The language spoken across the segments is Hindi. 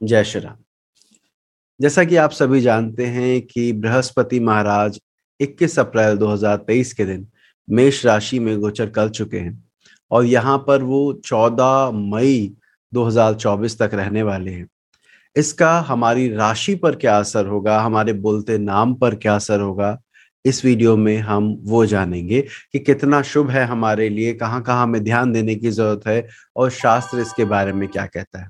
जय श्री राम। जैसा कि आप सभी जानते हैं कि बृहस्पति महाराज 21 अप्रैल 2023 के दिन मेष राशि में गोचर कर चुके हैं और यहाँ पर वो 14 मई 2024 तक रहने वाले हैं। इसका हमारी राशि पर क्या असर होगा, हमारे बोलते नाम पर क्या असर होगा, इस वीडियो में हम वो जानेंगे कि कितना शुभ है हमारे लिए कहाँ कहाँ हमें ध्यान देने की ज़रूरत है और शास्त्र इसके बारे में क्या कहता है।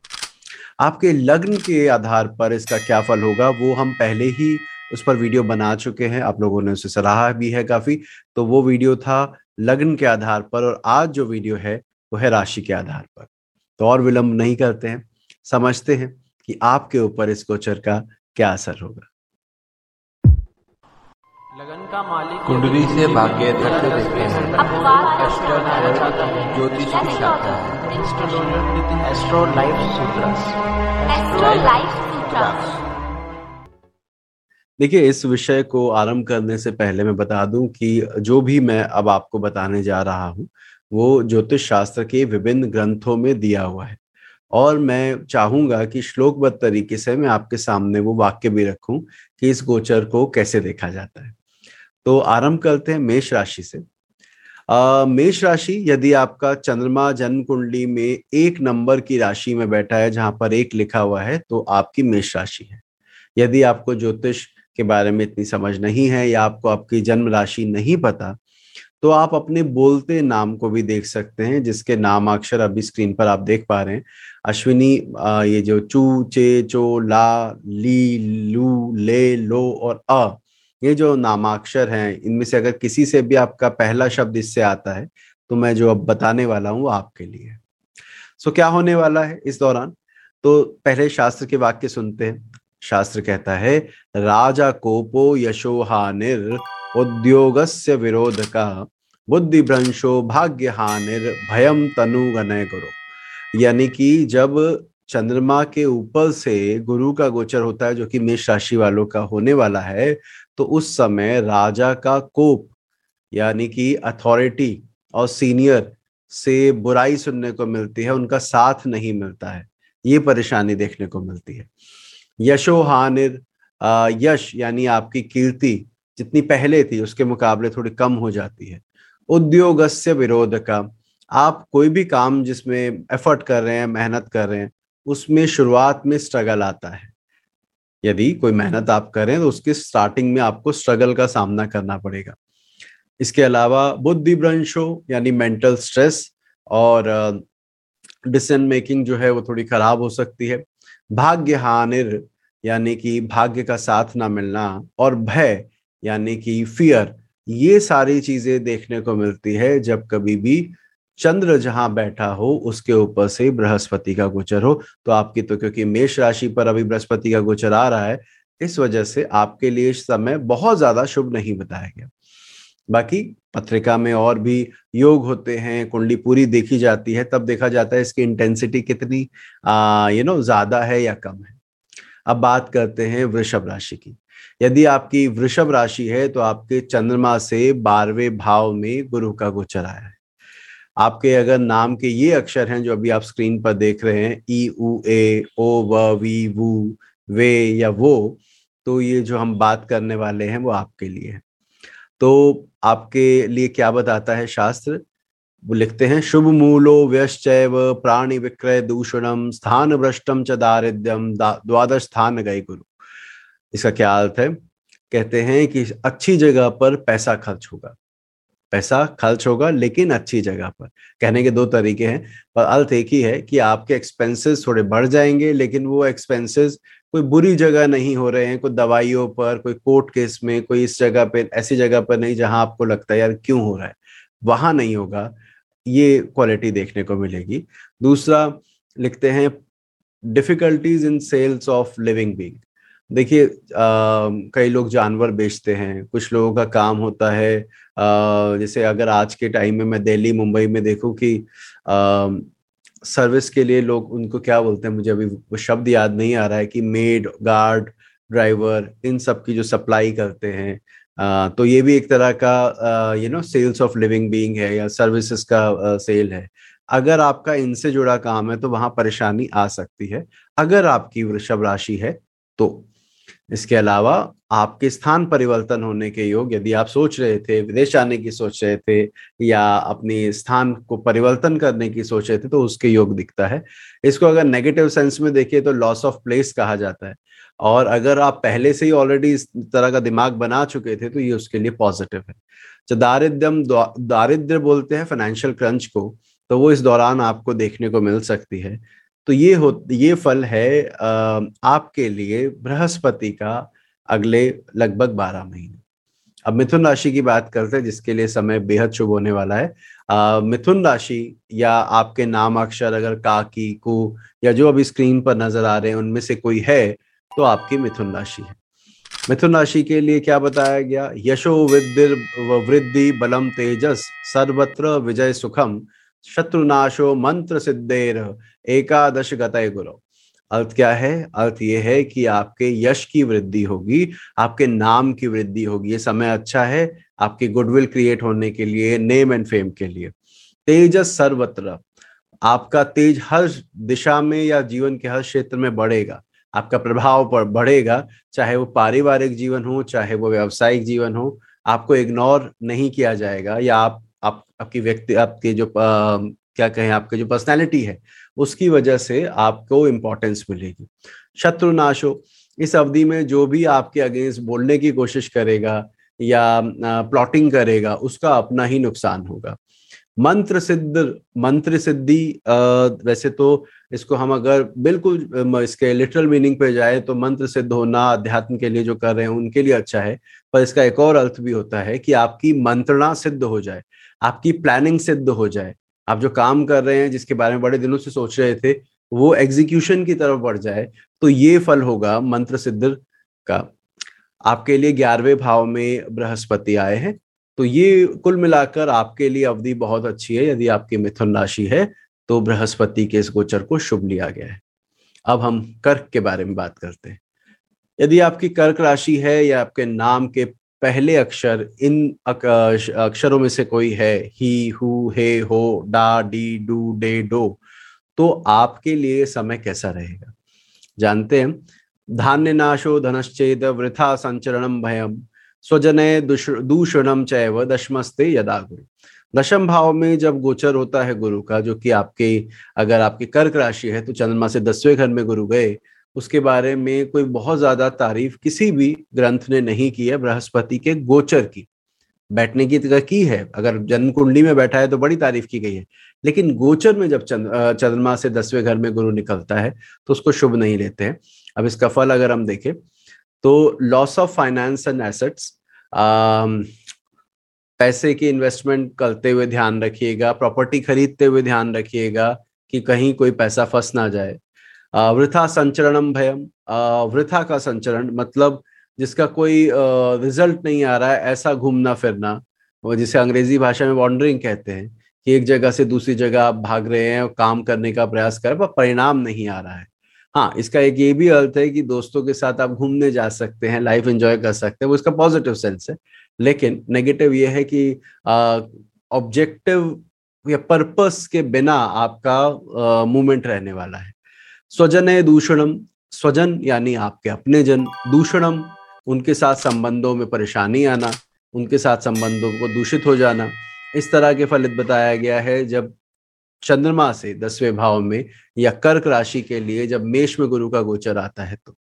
आपके लग्न के आधार पर इसका क्या फल होगा, वो हम पहले ही उस पर वीडियो बना चुके हैं। आप लोगों ने उसे सराहा भी है काफ़ी। तो वो वीडियो था लग्न के आधार पर और आज जो वीडियो है, वो है राशि के आधार पर। तो और विलंब नहीं करते हैं, समझते हैं कि आपके ऊपर इस गोचर का क्या असर होगा। लगन का मालिक कुंडली से भाग्य तक देखते हैं। ज्योतिष की शाखा है। Astro Life Sutras Astro Life Sutras देखिए इस विषय को आरंभ करने से पहले मैं बता दूँ कि जो भी मैं अब आपको बताने जा रहा हूँ वो ज्योतिष शास्त्र के विभिन्न ग्रंथों में दिया हुआ है। और मैं चाहूँगा कि श्लोकबद्ध तरीके से मैं आपके सामने वो वाक्य भी रखूँ कि इस गोचर को कैसे देखा जाता है। तो आरंभ करते हैं मेष राशि से। मेष राशि यदि आपका चंद्रमा जन्म कुंडली में एक नंबर की राशि में बैठा है, जहाँ पर एक लिखा हुआ है तो आपकी मेष राशि है। यदि आपको ज्योतिष के बारे में इतनी समझ नहीं है या आपको आपकी जन्म राशि नहीं पता तो आप अपने बोलते नाम को भी देख सकते हैं, जिसके नाम अक्षर अभी स्क्रीन पर आप देख पा रहे हैं। अश्विनी ये जो चू, चे, चो, ला, ली, लू, ले, लो और अ ये जो नामाक्षर हैं, इनमें से अगर किसी से भी आपका पहला शब्द इससे आता है तो मैं जो अब बताने वाला हूँ वो आपके लिए। सो क्या होने वाला है इस दौरान? तो पहले शास्त्र के वाक्य सुनते हैं। शास्त्र कहता है, राजा कोपो यशोहानिर, उद्योगस्य विरोध का बुद्धि भ्रंशो भाग्य हानिर भयम तनु गनय करो यानी कि जब चंद्रमा के ऊपर से गुरु का गोचर होता है, जो कि मेष राशि वालों का होने वाला है तो उस समय राजा का कोप, यानी कि अथॉरिटी और सीनियर से बुराई सुनने को मिलती है, उनका साथ नहीं मिलता है, ये परेशानी देखने को मिलती है। यशोहानिर यश, यानी आपकी कीर्ति जितनी पहले थी, उसके मुकाबले थोड़ी कम हो जाती है। उद्योगस्य विरोध का, आप कोई भी काम जिसमें एफर्ट कर रहे हैं, मेहनत कर रहे हैं उसमें शुरुआत में स्ट्रगल आता है। यदि कोई मेहनत आप करें तो उसके स्टार्टिंग में आपको स्ट्रगल का सामना करना पड़ेगा। इसके अलावा बुद्धि भ्रंशो, यानी मेंटल स्ट्रेस और डिसीज़न मेकिंग जो है, वो थोड़ी खराब हो सकती है। भाग्य हानिर यानी कि भाग्य का साथ ना मिलना और भय, यानी कि फियर ये सारी चीज़ें देखने को मिलती है, जब कभी भी चंद्र जहाँ बैठा हो, उसके ऊपर से बृहस्पति का गोचर हो। तो आपकी तो क्योंकि मेष राशि पर अभी बृहस्पति का गोचर आ रहा है, इस वजह से आपके लिए इस समय बहुत ज़्यादा शुभ नहीं बताया गया। बाकी पत्रिका में और भी योग होते हैं, कुंडली पूरी देखी जाती है, तब देखा जाता है इसकी इंटेंसिटी कितनी यू नो ज़्यादा है या कम है। अब बात करते हैं वृषभ राशि की। यदि आपकी वृषभ राशि है तो आपके चंद्रमा से बारहवें भाव में गुरु का गोचर आया है। आपके अगर नाम के ये अक्षर हैं जो अभी आप स्क्रीन पर देख रहे हैं, ई, उ, ए, ओ, व, वी, वू, वे या वो तो ये जो हम बात करने वाले हैं वो आपके लिए है। तो आपके लिए क्या बताता है शास्त्र? वो लिखते हैं, शुभ मूलो व्यश्चैव प्राणी विक्रय दूषणम स्थान भ्रष्टम च दारिद्र्यम द्वादश स्थान गए गुरु इसका क्या अर्थ है? कहते हैं कि अच्छी जगह पर पैसा खर्च होगा। पैसा खर्च होगा, लेकिन अच्छी जगह पर। कहने के दो तरीके हैं, पर अर्थ एक ही है कि आपके एक्सपेंसेस थोड़े बढ़ जाएँगे, लेकिन वो एक्सपेंसेस कोई बुरी जगह नहीं हो रहे हैं, कोई दवाइयों पर, कोई कोर्ट केस में, कोई इस जगह पे, ऐसी जगह पर नहीं जहाँ आपको लगता है, यार, क्यों हो रहा है? वहाँ नहीं होगा, ये क्वालिटी देखने को मिलेगी। दूसरा, लिखते हैं difficulties in sales of living being देखिए कई लोग जानवर बेचते हैं कुछ लोगों का काम होता है आ, जैसे अगर आज के टाइम में मैं दिल्ली मुंबई में देखूँ कि सर्विस के लिए लोग उनको क्या बोलते हैं मुझे अभी वो शब्द याद नहीं आ रहा है कि मेड गार्ड ड्राइवर इन सब की जो सप्लाई करते हैं आ, तो ये भी एक तरह का you know sales of living being है या सर्विसेज़ का सेल है। अगर आपका इनसे जुड़ा काम है तो वहाँ परेशानी आ सकती है। अगर आपकी वृषभ राशि है तो इसके अलावा आपके स्थान परिवर्तन होने के योग, यदि आप सोच रहे थे, विदेश आने की सोच रहे थे, या अपनी स्थान को परिवर्तन करने की सोच रहे थे तो उसके योग दिखता है। इसको अगर नेगेटिव सेंस में देखिए तो लॉस ऑफ़ प्लेस कहा जाता है। और अगर आप पहले से ही ऑलरेडी इस तरह का दिमाग बना चुके थे तो ये उसके लिए पॉजिटिव है। जो दारिद्र्यम दारिद्र्य बोलते हैं फाइनेंशियल क्रंच को तो वो इस दौरान आपको देखने को मिल सकती है। तो ये हो ये फल है आपके लिए बृहस्पति का अगले लगभग बारह महीने। अब मिथुन राशि की बात करते हैं जिसके लिए समय बेहद शुभ होने वाला है। आ, मिथुन राशि या आपके नाम अक्षर अगर का की कु या जो अभी स्क्रीन पर नज़र आ रहे हैं उनमें से कोई है तो आपकी मिथुन राशि है। मिथुन राशि के लिए क्या बताया गया? यशो विद्य वृद्धि बलम तेजस सर्वत्र विजय सुखम शत्रुनाशो मंत्र सिद्धेर, एकादश गतय गुरु। अर्थ क्या है? अर्थ ये है कि आपके यश की वृद्धि होगी, आपके नाम की वृद्धि होगी। ये समय अच्छा है आपकी गुडविल क्रिएट होने के लिए, नेम एंड फेम के लिए। तेजस सर्वत्र, आपका तेज हर दिशा में या जीवन के हर क्षेत्र में बढ़ेगा, आपका प्रभाव पर बढ़ेगा, चाहे वो पारिवारिक जीवन हो, चाहे वो व्यावसायिक जीवन हो, आपको इग्नोर नहीं किया जाएगा या आप आप आपकी व्यक्ति आपके जो आ, क्या कहें आपके जो पर्सनैलिटी है उसकी वजह से आपको इम्पोर्टेंस मिलेगी। शत्रुनाश हो इस अवधि में जो भी आपके अगेंस्ट बोलने की कोशिश करेगा या प्लॉटिंग करेगा उसका अपना ही नुकसान होगा। मंत्र सिद्ध मंत्र सिद्धि वैसे तो इसको हम अगर बिल्कुल इसके लिटरल मीनिंग पे जाए तो मंत्र सिद्ध होना अध्यात्म के लिए जो कर रहे हैं उनके लिए अच्छा है। पर इसका एक और अर्थ भी होता है कि आपकी मंत्रणा सिद्ध हो जाए, आपकी प्लानिंग सिद्ध हो जाए। आप जो काम कर रहे हैं, जिसके बारे में बड़े दिनों से सोच रहे थे, वो एग्जीक्यूशन की तरफ़ बढ़ जाए तो ये फल होगा मंत्र सिद्ध का। आपके लिए ग्यारहवें भाव में बृहस्पति आए हैं। तो ये कुल मिलाकर आपके लिए अवधि बहुत अच्छी है, यदि आपकी मिथुन राशि है तो बृहस्पति के इस गोचर को शुभ लिया गया है। अब हम कर्क के बारे में बात करते हैं। यदि आपकी कर्क राशि है या आपके नाम के पहले अक्षर, इन अक्षरों में से कोई है, ही, हु, हे, हो, डा, डी, डू, डे, डो तो आपके लिए समय कैसा रहेगा? जानते हैं, धान्य नाशो धनश्चेद वृथा संचरणम भयम। स्वजने दूषणम चैव दशमस्ते यदा गुरु। दशम भाव में जब गोचर होता है गुरु का, जो कि आपके, अगर आपकी कर्क राशि है तो चंद्रमा से दसवें घर में गुरु गए, उसके बारे में कोई बहुत ज़्यादा तारीफ़ किसी भी ग्रंथ ने नहीं की है, बृहस्पति के गोचर की। बैठने की तरह की है, अगर जन्म कुंडली में बैठा है तो बड़ी तारीफ़ की गई है। लेकिन गोचर में जब चंद्रमा से दसवें घर में गुरु निकलता है तो उसको शुभ नहीं लेते हैं। अब इसका फल अगर हम देखें तो loss of finance and assets पैसे की इन्वेस्टमेंट करते हुए ध्यान रखिएगा प्रॉपर्टी खरीदते हुए ध्यान रखिएगा कि कहीं कोई पैसा फंस ना जाए। वृथा संचरणम भयम। वृथा का संचरण मतलब जिसका कोई रिज़ल्ट नहीं आ रहा है, ऐसा घूमना फिरना, वो जिसे अंग्रेज़ी भाषा में वॉन्डरिंग कहते हैं कि एक जगह से दूसरी जगह आप भाग रहे हैं और काम करने का प्रयास कर पर परिणाम नहीं आ रहा है। हाँ इसका एक ये भी अर्थ है कि दोस्तों के साथ आप घूमने जा सकते हैं लाइफ एंजॉय कर सकते हैं, वो इसका पॉजिटिव सेंस है। लेकिन नेगेटिव ये है कि ऑब्जेक्टिव या पर्पस के बिना आपका मूवमेंट रहने वाला है। स्वजन है दूषणम, स्वजन यानी आपके अपने जन, दूषणम, उनके साथ संबंधों में परेशानी आना, उनके साथ संबंधों को दूषित हो जाना। इस तरह के फलित बताया गया है जब चंद्रमा से दसवें भाव में या कर्क राशि के लिए जब मेष में गुरु का गोचर आता है तो।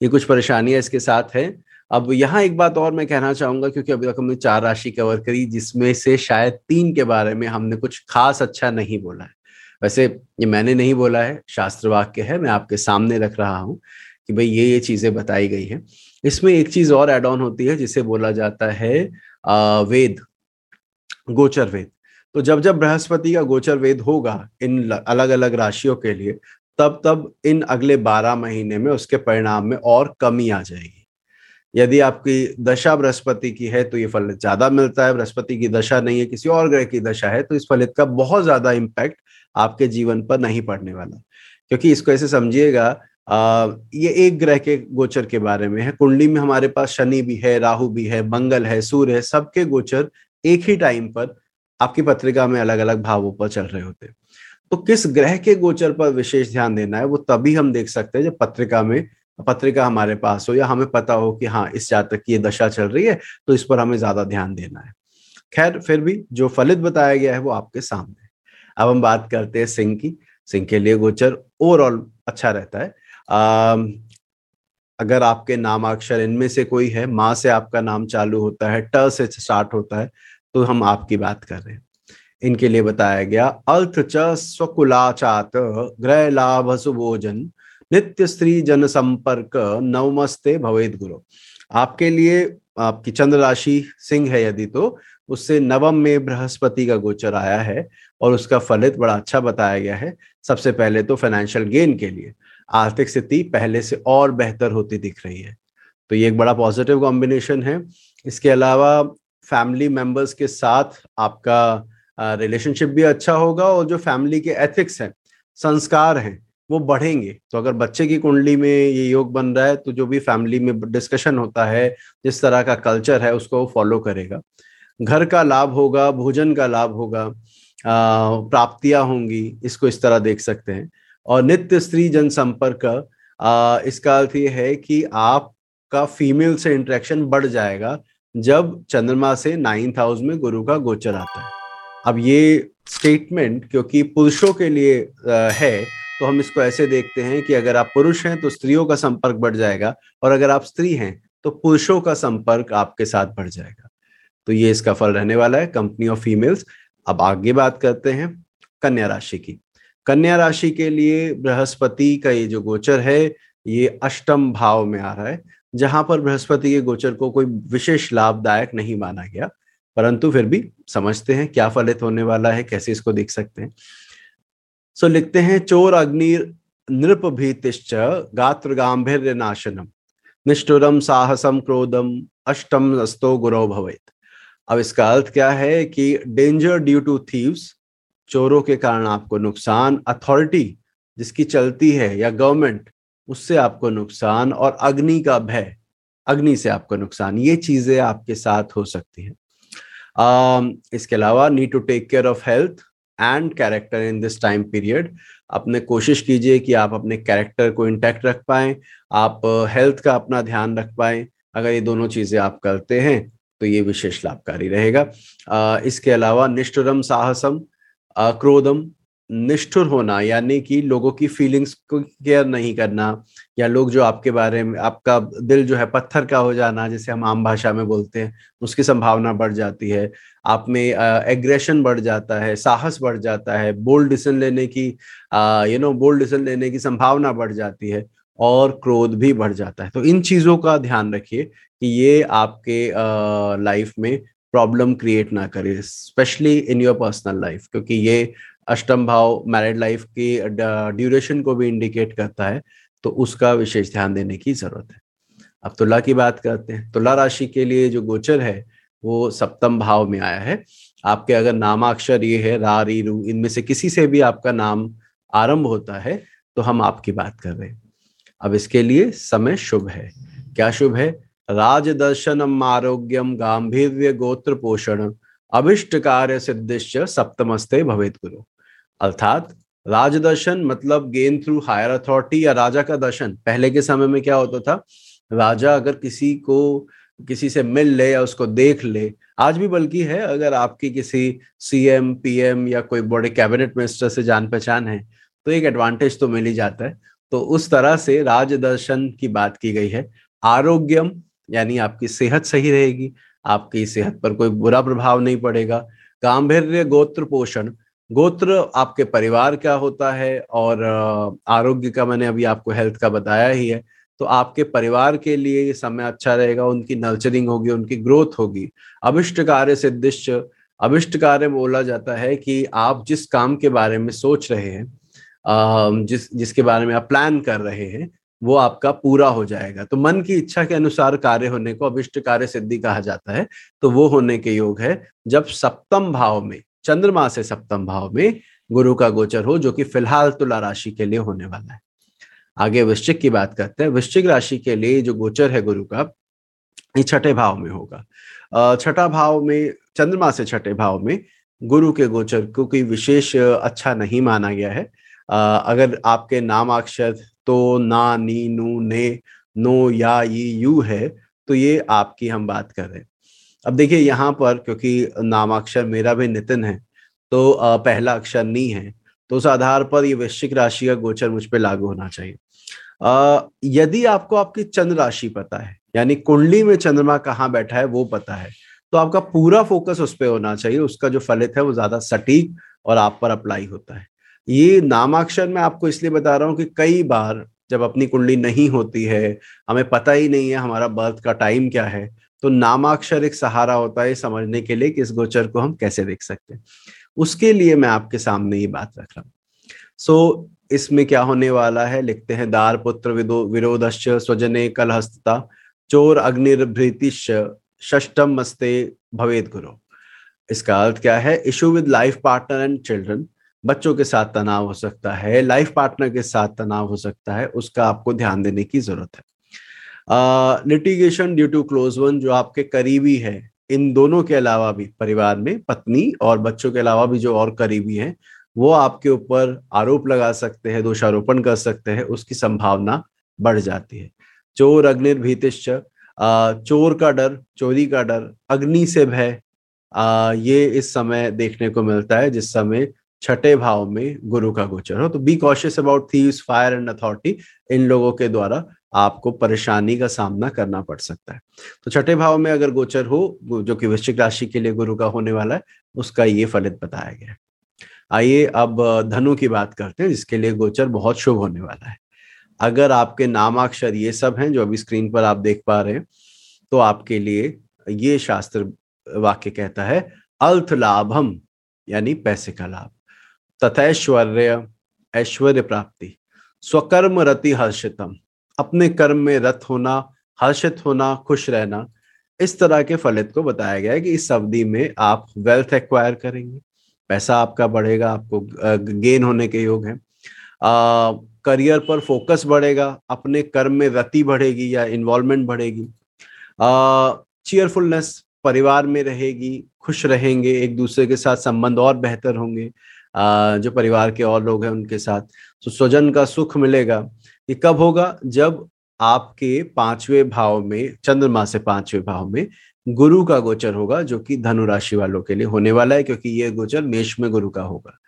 ये कुछ परेशानियाँ इसके साथ है। अब यहाँ एक बात और मैं कहना चाहूँगा क्योंकि अभी तक हमने चार राशि कवर करी जिसमें से शायद तीन के बारे में हमने कुछ खास अच्छा नहीं बोला है। वैसे ये मैंने नहीं बोला है, शास्त्र वाक्य है, मैं आपके सामने रख रहा हूँ कि भाई ये ये चीज़ें बताई गई है। इसमें एक चीज़ और एड ऑन होती है जिसे बोला जाता है वेद, गोचर वेद। तो जब जब बृहस्पति का गोचर वेद होगा इन अलग अलग राशियों के लिए, तब तब इन अगले बारह महीने में उसके परिणाम में और कमी आ जाएगी। यदि आपकी दशा बृहस्पति की है तो ये फलित ज़्यादा मिलता है। बृहस्पति की दशा नहीं है, किसी और ग्रह की दशा है तो इस फलित का बहुत ज़्यादा इम्पैक्ट आपके जीवन पर नहीं पड़ने वाला। क्योंकि इसको ऐसे समझिएगा ये एक ग्रह के गोचर के बारे में है। कुंडली में हमारे पास शनि भी है, राहु भी है, मंगल है, सूर्य है, सबके गोचर एक ही टाइम पर आपकी पत्रिका में अलग अलग भावों पर चल रहे होते तो किस ग्रह के गोचर पर विशेष ध्यान देना है वो तभी हम देख सकते हैं जब पत्रिका में पत्रिका हमारे पास हो या हमें पता हो कि हाँ इस जातक की ये दशा चल रही है तो इस पर हमें ज़्यादा ध्यान देना है। खैर फिर भी जो फलित बताया गया है वो आपके सामने अब हम बात करते हैं सिंह की। सिंह के लिए गोचर ओवरऑल अच्छा रहता है। आ, अगर आपके नामाक्षर इनमें से कोई है माँ से आपका नाम चालू होता है ट से स्टार्ट होता है तो हम आपकी बात कर रहे हैं। इनके लिए बताया गया अर्थ च स्वकुलाचात ग्रह लाभ सुभोजन नित्य स्त्री जन संपर्क नवमस्ते भवेद गुरु। आपके लिए आपकी चंद्र राशि सिंह है यदि तो उससे नवम में बृहस्पति का गोचर आया है और उसका फलित बड़ा अच्छा बताया गया है। सबसे पहले तो फाइनेंशियल गेन के लिए, आर्थिक स्थिति पहले से और बेहतर होती दिख रही है। तो ये एक बड़ा पॉजिटिव कॉम्बिनेशन है। इसके अलावा फैमिली मेंबर्स के साथ आपका रिलेशनशिप भी अच्छा होगा और जो फैमिली के एथिक्स हैं, संस्कार हैं, वो बढ़ेंगे। तो अगर बच्चे की कुंडली में ये योग बन रहा है तो जो भी फैमिली में डिस्कशन होता है, जिस तरह का कल्चर है, उसको वो फॉलो करेगा। घर का लाभ होगा, भोजन का लाभ होगा प्राप्तियाँ होंगी, इसको इस तरह देख सकते हैं। और नित्य स्त्री जनसंपर्क इसका अर्थ ये है कि आपका फीमेल से इंटरेक्शन बढ़ जाएगा जब चंद्रमा से नाइन्थ हाउस में गुरु का गोचर आता है। अब ये स्टेटमेंट क्योंकि पुरुषों के लिए है तो हम इसको ऐसे देखते हैं कि अगर आप पुरुष हैं तो स्त्रियों का संपर्क बढ़ जाएगा, और अगर आप स्त्री हैं तो पुरुषों का संपर्क आपके साथ बढ़ जाएगा। तो ये इसका फल रहने वाला है कंपनी ऑफ़ फीमेल्स अब आगे बात करते हैं, कन्या राशि की। कन्या राशि के लिए बृहस्पति का ये जो गोचर है, ये अष्टम भाव में आ रहा है। जहाँ पर बृहस्पति के गोचर को कोई विशेष लाभदायक नहीं माना गया, परंतु फिर भी समझते हैं क्या फलित होने वाला है, कैसे इसको देख सकते हैं। सो लिखते हैं, चोर अग्नि नृप भीतिश्च गात्र गांधीर्य नाशनम निष्ठुरम साहसम क्रोधम अष्टम अस्तो गुरु भवेत। अब इसका अर्थ क्या है कि डेंजर ड्यू टू थीव्स चोरों के कारण आपको नुकसान अथॉरिटी जिसकी चलती है या गवर्नमेंट उससे आपको नुकसान और अग्नि का भय, अग्नि से आपको नुकसान, ये चीज़ें आपके साथ हो सकती हैं। इसके अलावा need to take care of health and character in this time period अपने कोशिश कीजिए कि आप अपने कैरेक्टर को इंटैक्ट रख पाए, आप हेल्थ का अपना ध्यान रख पाए। अगर ये दोनों चीज़ें आप करते हैं तो ये विशेष लाभकारी रहेगा। इसके अलावा निष्ठुरम साहसम क्रोधम निष्ठुर होना, यानी कि लोगों की फीलिंग्स को केयर नहीं करना, या लोग जो आपके बारे में, आपका दिल जो है पत्थर का हो जाना, जैसे हम आम भाषा में बोलते हैं, उसकी संभावना बढ़ जाती है। आप में एग्रेशन बढ़ जाता है, साहस बढ़ जाता है बोल्ड डिसीज़न लेने की यू नो बोल्ड डिसीज़न लेने की संभावना बढ़ जाती है, और क्रोध भी बढ़ जाता है। तो इन चीज़ों का ध्यान रखिए कि ये आपके लाइफ में प्रॉब्लम क्रिएट ना करे specially in your personal life क्योंकि ये अष्टम भाव मैरिड लाइफ की ड्यूरेशन को भी इंडिकेट करता है तो उसका विशेष ध्यान देने की ज़रूरत है। अब तुला की बात करते हैं। तुला राशि के लिए जो गोचर है, वो सप्तम भाव में आया है। आपके अगर नामाक्षर ये है, रा, री, रू, इनमें से किसी से भी आपका नाम आरंभ होता है तो हम आपकी बात कर रहे हैं। अब इसके लिए समय शुभ है। क्या शुभ है? राजदर्शनम, आरोग्यम गांधीर्य गोत्र पोषण, अभिष्ट कार्य सिद्धिश्च, सप्तमस्ते भवेद गुरु। अर्थात राजदर्शन मतलब गेन थ्रू हायर अथॉरिटी या राजा का दर्शन, पहले के समय में क्या होता था? राजा अगर किसी को, किसी से मिल ले या उसको देख ले, आज भी बल्कि है, अगर आपकी किसी सीएम पीएम या कोई बड़े कैबिनेट मिनिस्टर से जान पहचान है तो एक एडवांटेज तो मिल ही जाता है। तो उस तरह से राजदर्शन की बात की गई है। आरोग्यम, यानी आपकी सेहत सही रहेगी, आपकी सेहत पर कोई बुरा प्रभाव नहीं पड़ेगा। गांधीर्य गोत्र पोषण गोत्र, आपके परिवार क्या होता है और आरोग्य का मैंने अभी आपको हेल्थ का बताया ही है तो आपके परिवार के लिए ये समय अच्छा रहेगा, उनकी नर्चरिंग होगी, उनकी ग्रोथ होगी। अभिष्ट कार्य सिद्धिश्च, अभिष्ट कार्य बोला जाता है कि आप जिस काम के बारे में सोच रहे हैं जिस, जिसके बारे में आप प्लान कर रहे हैं, वो आपका पूरा हो जाएगा। तो मन की इच्छा के अनुसार कार्य होने को अभिष्ट कार्य सिद्धि कहा जाता है तो वो होने के योग है। जब सप्तम भाव में चंद्रमा से सप्तम भाव में गुरु का गोचर हो, जो कि फ़िलहाल तुला राशि के लिए होने वाला है। आगे वृश्चिक की बात करते हैं। वृश्चिक राशि के लिए जो गोचर है गुरु का, ये छठे भाव में होगा। छठा भाव में, चंद्रमा से छठे भाव में गुरु के गोचर को कोई विशेष अच्छा नहीं माना गया है। अगर आपके नामाक्षर तो ना, नी, नू, ने, नो, या ये यू है तो ये आपकी हम बात कर रहे हैं। अब देखिए यहाँ पर, क्योंकि नामाक्षर मेरा भी नितिन है तो पहला अक्षर नी है तो उस आधार पर ये वैश्विक राशि का गोचर मुझ पर लागू होना चाहिए। यदि आपको आपकी चंद्र राशि पता है, यानी कुंडली में चंद्रमा कहाँ बैठा है वो पता है तो आपका पूरा फोकस उस पर होना चाहिए, उसका जो फलित है वो ज़्यादा सटीक और आप पर अप्लाई होता है। ये नामाक्षर मैं आपको इसलिए बता रहा हूँ कि कई बार जब अपनी कुंडली नहीं होती है, हमें पता ही नहीं है हमारा बर्थ का टाइम क्या है तो नामाक्षर एक सहारा होता है समझने के लिए कि इस गोचर को हम कैसे देख सकते हैं। उसके लिए मैं आपके सामने ये बात रख रहा हूँ। सो so, इसमें क्या होने वाला है? लिखते हैं दार पुत्र विरोधश्च स्वजने कलहस्तता चोर अग्निर्भृतिश षष्टम मस्ते भवेद गुरु। इसका अर्थ क्या है? Issue with life partner and children बच्चों के साथ तनाव हो सकता है लाइफ पार्टनर के साथ तनाव हो सकता है उसका आपको ध्यान देने की ज़रूरत है। Litigation due to close one जो आपके करीबी है, इन दोनों के अलावा भी, परिवार में, पत्नी और बच्चों के अलावा भी जो और करीबी हैं, वो आपके ऊपर आरोप लगा सकते हैं, दोषारोपण कर सकते हैं, उसकी संभावना बढ़ जाती है। चोर अग्निर्भीतिश्च चोर का डर, चोरी का डर, अग्नि से भय ये इस समय देखने को मिलता है, जिस समय छठे भाव में गुरु का गोचर हो। तो be cautious about thieves fire and authority इन लोगों के द्वारा आपको परेशानी का सामना करना पड़ सकता है। तो छठे भाव में अगर गोचर हो, जो कि वृश्चिक राशि के लिए गुरु का होने वाला है, उसका ये फलित बताया गया आइए अब धनु की बात करते हैं, जिसके लिए गोचर बहुत शुभ होने वाला है। अगर आपके नामाक्षर ये सब हैं, जो अभी स्क्रीन पर आप देख पा रहे हैं तो आपके लिए ये शास्त्र वाक्य कहता है अर्थ लाभम, यानी पैसे का लाभ। तथैश्वर्य ऐश्वर्य प्राप्ति। स्वकर्म रति हर्षितम। अपने कर्म में रत होना, हर्षित होना, खुश रहना, इस तरह के फलित को बताया गया है कि इस अवधि में आप वेल्थ एक्वायर करेंगे। पैसा आपका बढ़ेगा, आपको गेन होने के योग है। करियर पर फोकस बढ़ेगा, अपने कर्म में रति बढ़ेगी या इन्वॉल्वमेंट बढ़ेगी। चीयरफुलनेस परिवार में रहेगी, खुश रहेंगे, एक दूसरे के साथ संबंध और बेहतर होंगे जो परिवार के और लोग हैं उनके साथ। तो स्वजन का सुख मिलेगा। ये कब होगा? जब आपके पाँचवें भाव में चंद्रमा से पाँचवें भाव में गुरु का गोचर होगा जो कि धनु राशि वालों के लिए होने वाला है क्योंकि ये गोचर मेष में गुरु का होगा।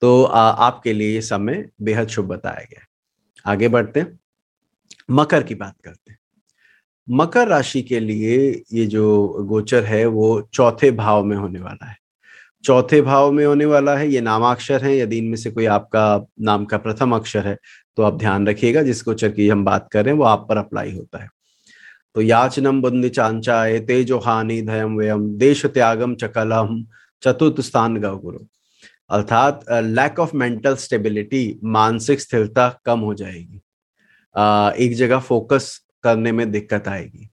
तो आ, आपके लिए ये समय बेहद शुभ बताया गया आगे बढ़ते हैं। मकर की बात करते हैं। मकर राशि के लिए ये जो गोचर है वो चौथे भाव में होने वाला है। चौथे भाव में होने वाला है ये नामाक्षर है यदि इनमें से कोई आपका नाम का प्रथम अक्षर है तो आप ध्यान रखिएगा जिस गोचर की हम बात कर रहे हैं वो आप पर अप्लाई होता है। तो याचनम बुंदी चांचाए तेजो हानि धयम व्यम देश त्यागम चकलम चतुर्थ स्थान गुरु। अर्थात लैक ऑफ़ मेंटल स्टेबिलिटी मानसिक स्थिरता कम हो जाएगी। uh, एक जगह फोकस करने में दिक्कत आएगी।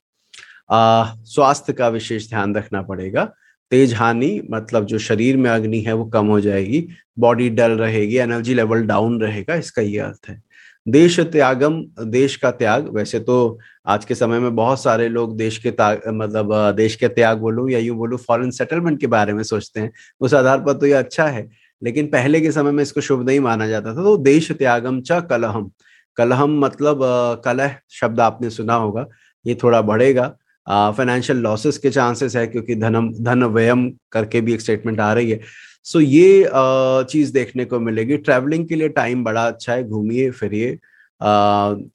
स्वास्थ्य का विशेष ध्यान रखना पड़ेगा। तेज हानि मतलब जो शरीर में अग्नि है, वो कम हो जाएगी बॉडी डल रहेगी एनर्जी लेवल डाउन रहेगा, इसका ये अर्थ है। देश त्यागम, देश का त्याग, वैसे तो आज के समय में बहुत सारे लोग देश के मतलब देश के त्याग बोलूँ या यूँ बोलूँ फॉरेन सेटलमेंट के बारे में सोचते हैं। उस आधार पर तो ये अच्छा है, लेकिन पहले के समय में इसको शुभ नहीं माना जाता था तो देश त्यागम च कलहम। कलहम मतलब कलह शब्द आपने सुना होगा, ये थोड़ा बढ़ेगा। फाइनेंशियल लॉसेस के चांसेस है क्योंकि धनम धन व्ययम करके भी एक स्टेटमेंट आ रही है। सो so, ये चीज़ देखने को मिलेगी। ट्रैवलिंग के लिए टाइम बड़ा अच्छा है। घूमिए फिरिए।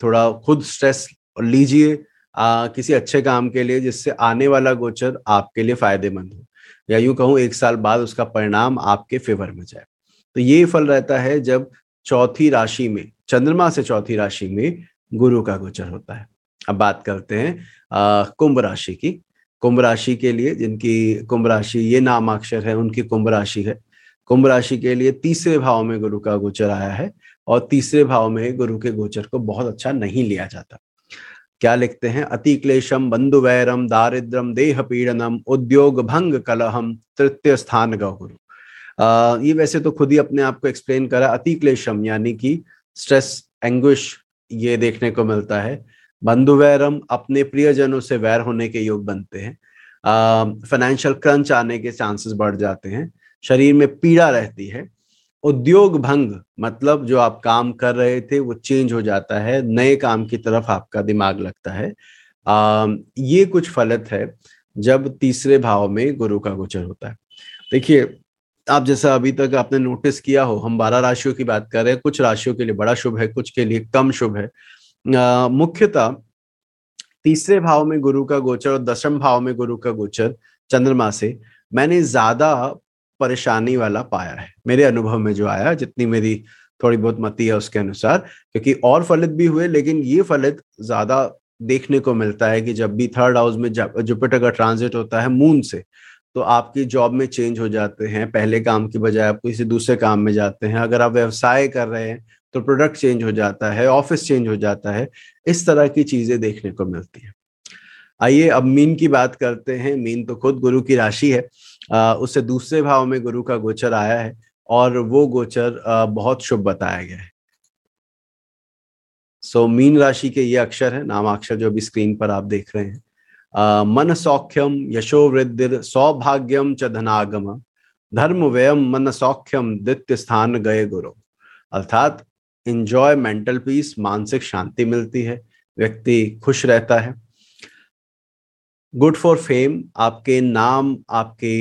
थोड़ा खुद स्ट्रेस लीजिए किसी अच्छे काम के लिए जिससे आने वाला गोचर आपके लिए फ़ायदेमंद हो। या यूँ कहूँ एक साल बाद उसका परिणाम आपके फेवर में जाए। तो ये फल रहता है जब चौथी राशि में चंद्रमा से चौथी राशि में गुरु का गोचर होता है। अब बात करते हैं कुंभ राशि की। कुंभ राशि के लिए जिनकी कुंभ राशि ये नाम अक्षर है, उनकी कुंभ राशि है। कुंभ राशि के लिए तीसरे भाव में गुरु का गोचर आया है और तीसरे भाव में गुरु के गोचर को बहुत अच्छा नहीं लिया जाता। क्या लिखते हैं? अति क्लेशम, बंधु वैरम, दारिद्रम, देह पीड़नम, उद्योग भंग कलहम, तृतीय स्थान का गुरु। अः, ये वैसे तो खुद ही अपने आप को एक्सप्लेन करा। अति क्लेशम, यानी कि स्ट्रेस एंग्विश ये देखने को मिलता है। बंधु वैरम अपने प्रियजनों से वैर होने के योग बनते हैं। फाइनेंशियल क्रंच आने के चांसेस बढ़ जाते हैं। शरीर में पीड़ा रहती है। उद्योग भंग मतलब जो आप काम कर रहे थे वो चेंज हो जाता है। नए काम की तरफ़ आपका दिमाग लगता है। आ, ये कुछ फलित है जब तीसरे भाव में गुरु का गोचर होता है। देखिए आप जैसा अभी तक आपने नोटिस किया हो हम बारह राशियों की बात कर रहे हैं। कुछ राशियों के लिए बड़ा शुभ है कुछ के लिए कम शुभ है। मुख्यतः तीसरे भाव में गुरु का गोचर और दसम भाव में गुरु का गोचर चंद्रमा से मैंने ज़्यादा परेशानी वाला पाया है। मेरे अनुभव में जो आया, जितनी मेरी थोड़ी बहुत मती है उसके अनुसार, क्योंकि और फलित भी हुए, लेकिन ये फलित ज़्यादा देखने को मिलता है कि जब भी थर्ड हाउस में जुपिटर का ट्रांजिट होता है मून से तो आपकी जॉब में चेंज हो जाते हैं, पहले काम की बजाय आप किसी दूसरे काम में जाते हैं। अगर आप व्यवसाय कर रहे हैं तो प्रोडक्ट चेंज हो जाता है ऑफ़िस चेंज हो जाता है। इस तरह की चीज़ें देखने को मिलती है। आइए अब मीन की बात करते हैं। मीन तो खुद गुरु की राशि है। उससे दूसरे भाव में गुरु का गोचर आया है और वो गोचर बहुत शुभ बताया गया है। सो मीन राशि के ये अक्षर है, नामाक्षर जो अभी स्क्रीन पर आप देख रहे हैं। मन सौख्यम यशो वृद्धि सौभाग्यम च धनागम धर्म व्ययम मन सौख्यम दित्य स्थान गए गुरु अर्थात इंजॉय मेंटल पीस मानसिक शांति मिलती है व्यक्ति खुश रहता है गुड फॉर फेम आपके नाम आपके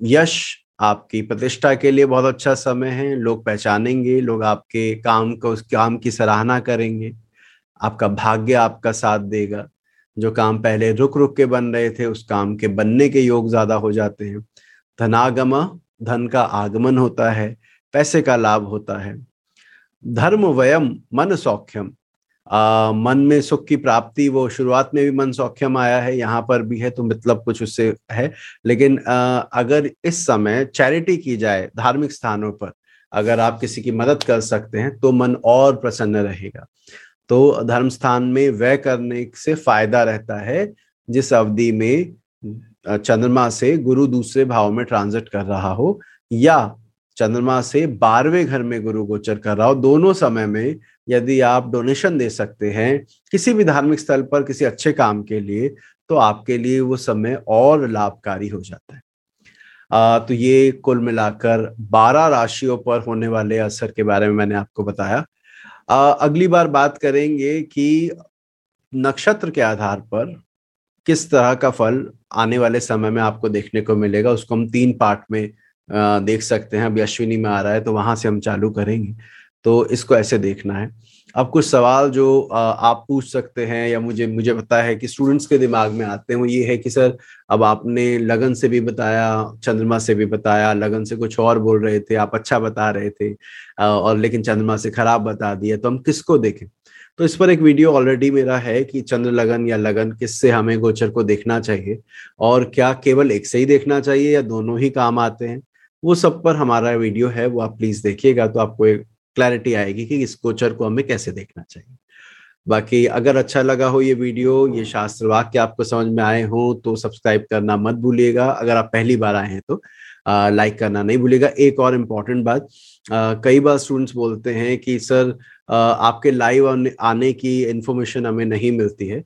यश आपकी प्रतिष्ठा के लिए बहुत अच्छा समय है लोग पहचानेंगे लोग आपके काम को उस काम की सराहना करेंगे आपका भाग्य आपका साथ देगा जो काम पहले रुक रुक के बन रहे थे उस काम के बनने के योग ज़्यादा हो जाते हैं। धनागम धन का आगमन होता है पैसे का लाभ होता है। धर्म वयम मन सौख्यम। आ, मन में सुख की प्राप्ति वो शुरुआत में भी मन सौख्यम आया है यहाँ पर भी है तो मतलब कुछ उससे है। लेकिन आ, अगर इस समय चैरिटी की जाए धार्मिक स्थानों पर अगर आप किसी की मदद कर सकते हैं तो मन और प्रसन्न रहेगा। तो धर्म स्थान में व्यय करने से फ़ायदा रहता है जिस अवधि में चंद्रमा से गुरु दूसरे भाव में ट्रांजिट कर रहा हो या चंद्रमा से बारहवें घर में गुरु गोचर कर रहा हो दोनों समय में यदि आप डोनेशन दे सकते हैं किसी भी धार्मिक स्थल पर किसी अच्छे काम के लिए तो आपके लिए वो समय और लाभकारी हो जाता है। आ, तो ये कुल मिलाकर बारह राशियों पर होने वाले असर के बारे में मैंने आपको बताया। अगली बार बात करेंगे कि नक्षत्र के आधार पर किस तरह का फल आने वाले समय में आपको देखने को मिलेगा, उसको हम तीन पार्ट में देख सकते हैं। अभी अश्विनी में आ रहा है तो वहाँ से हम चालू करेंगे। तो इसको ऐसे देखना है। अब कुछ सवाल जो आप पूछ सकते हैं या मुझे मुझे पता है कि स्टूडेंट्स के दिमाग में आते हैं, वो ये है कि सर, अब आपने लगन से भी बताया, चंद्रमा से भी बताया, लगन से कुछ और बोल रहे थे, आप अच्छा बता रहे थे और लेकिन चंद्रमा से खराब बता दिया तो हम किसको देखें? तो इस पर एक वीडियो ऑलरेडी मेरा है कि चंद्र लगन या लगन किससे हमें गोचर को देखना चाहिए, और क्या केवल एक से ही देखना चाहिए या दोनों ही काम आते हैं? वो सब पर हमारा वीडियो है, वो आप प्लीज़ देखिएगा तो आपको एक क्लैरिटी आएगी कि इस गोचर को हमें कैसे देखना चाहिए। बाकी अगर अच्छा लगा हो ये वीडियो, ये शास्त्र वाक्य आपको समझ में आए हो तो सब्सक्राइब करना मत भूलिएगा। अगर आप पहली बार आए हैं तो लाइक करना नहीं भूलिएगा। एक और इंपॉर्टेंट बात कई बार स्टूडेंट्स बोलते हैं कि, सर आपके लाइव आने की इन्फॉर्मेशन हमें नहीं मिलती है।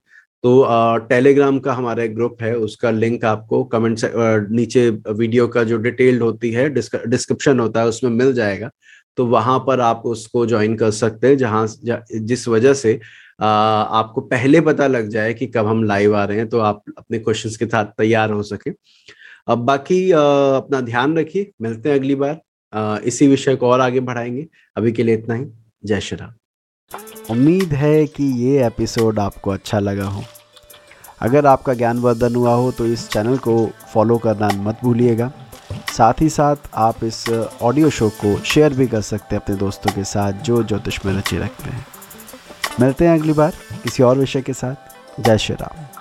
तो टेलीग्राम का हमारा एक ग्रुप है, उसका लिंक आपको कमेंट से नीचे वीडियो का जो डिटेल्ड होती है डिस्क्रिप्शन होता है, उसमें मिल जाएगा। तो वहाँ पर आप उसको ज्वाइन कर सकते हैं, जहाँ जिस वजह से आपको पहले पता लग जाए कि कब हम लाइव आ रहे हैं तो आप अपने क्वेश्चंस के साथ तैयार हो सके। अब बाकी अपना ध्यान रखिए। मिलते हैं अगली बार। इसी विषय को और आगे बढ़ाएँगे। अभी के लिए इतना ही। जय श्री राम। उम्मीद है कि ये एपिसोड आपको अच्छा लगा हो। अगर आपका ज्ञानवर्धन हुआ हो तो इस चैनल को फॉलो करना मत भूलिएगा। साथ ही साथ आप इस ऑडियो शो को शेयर भी कर सकते हैं अपने दोस्तों के साथ जो ज्योतिष में रुचि रखते हैं। मिलते हैं अगली बार किसी और विषय के साथ। जय श्री राम।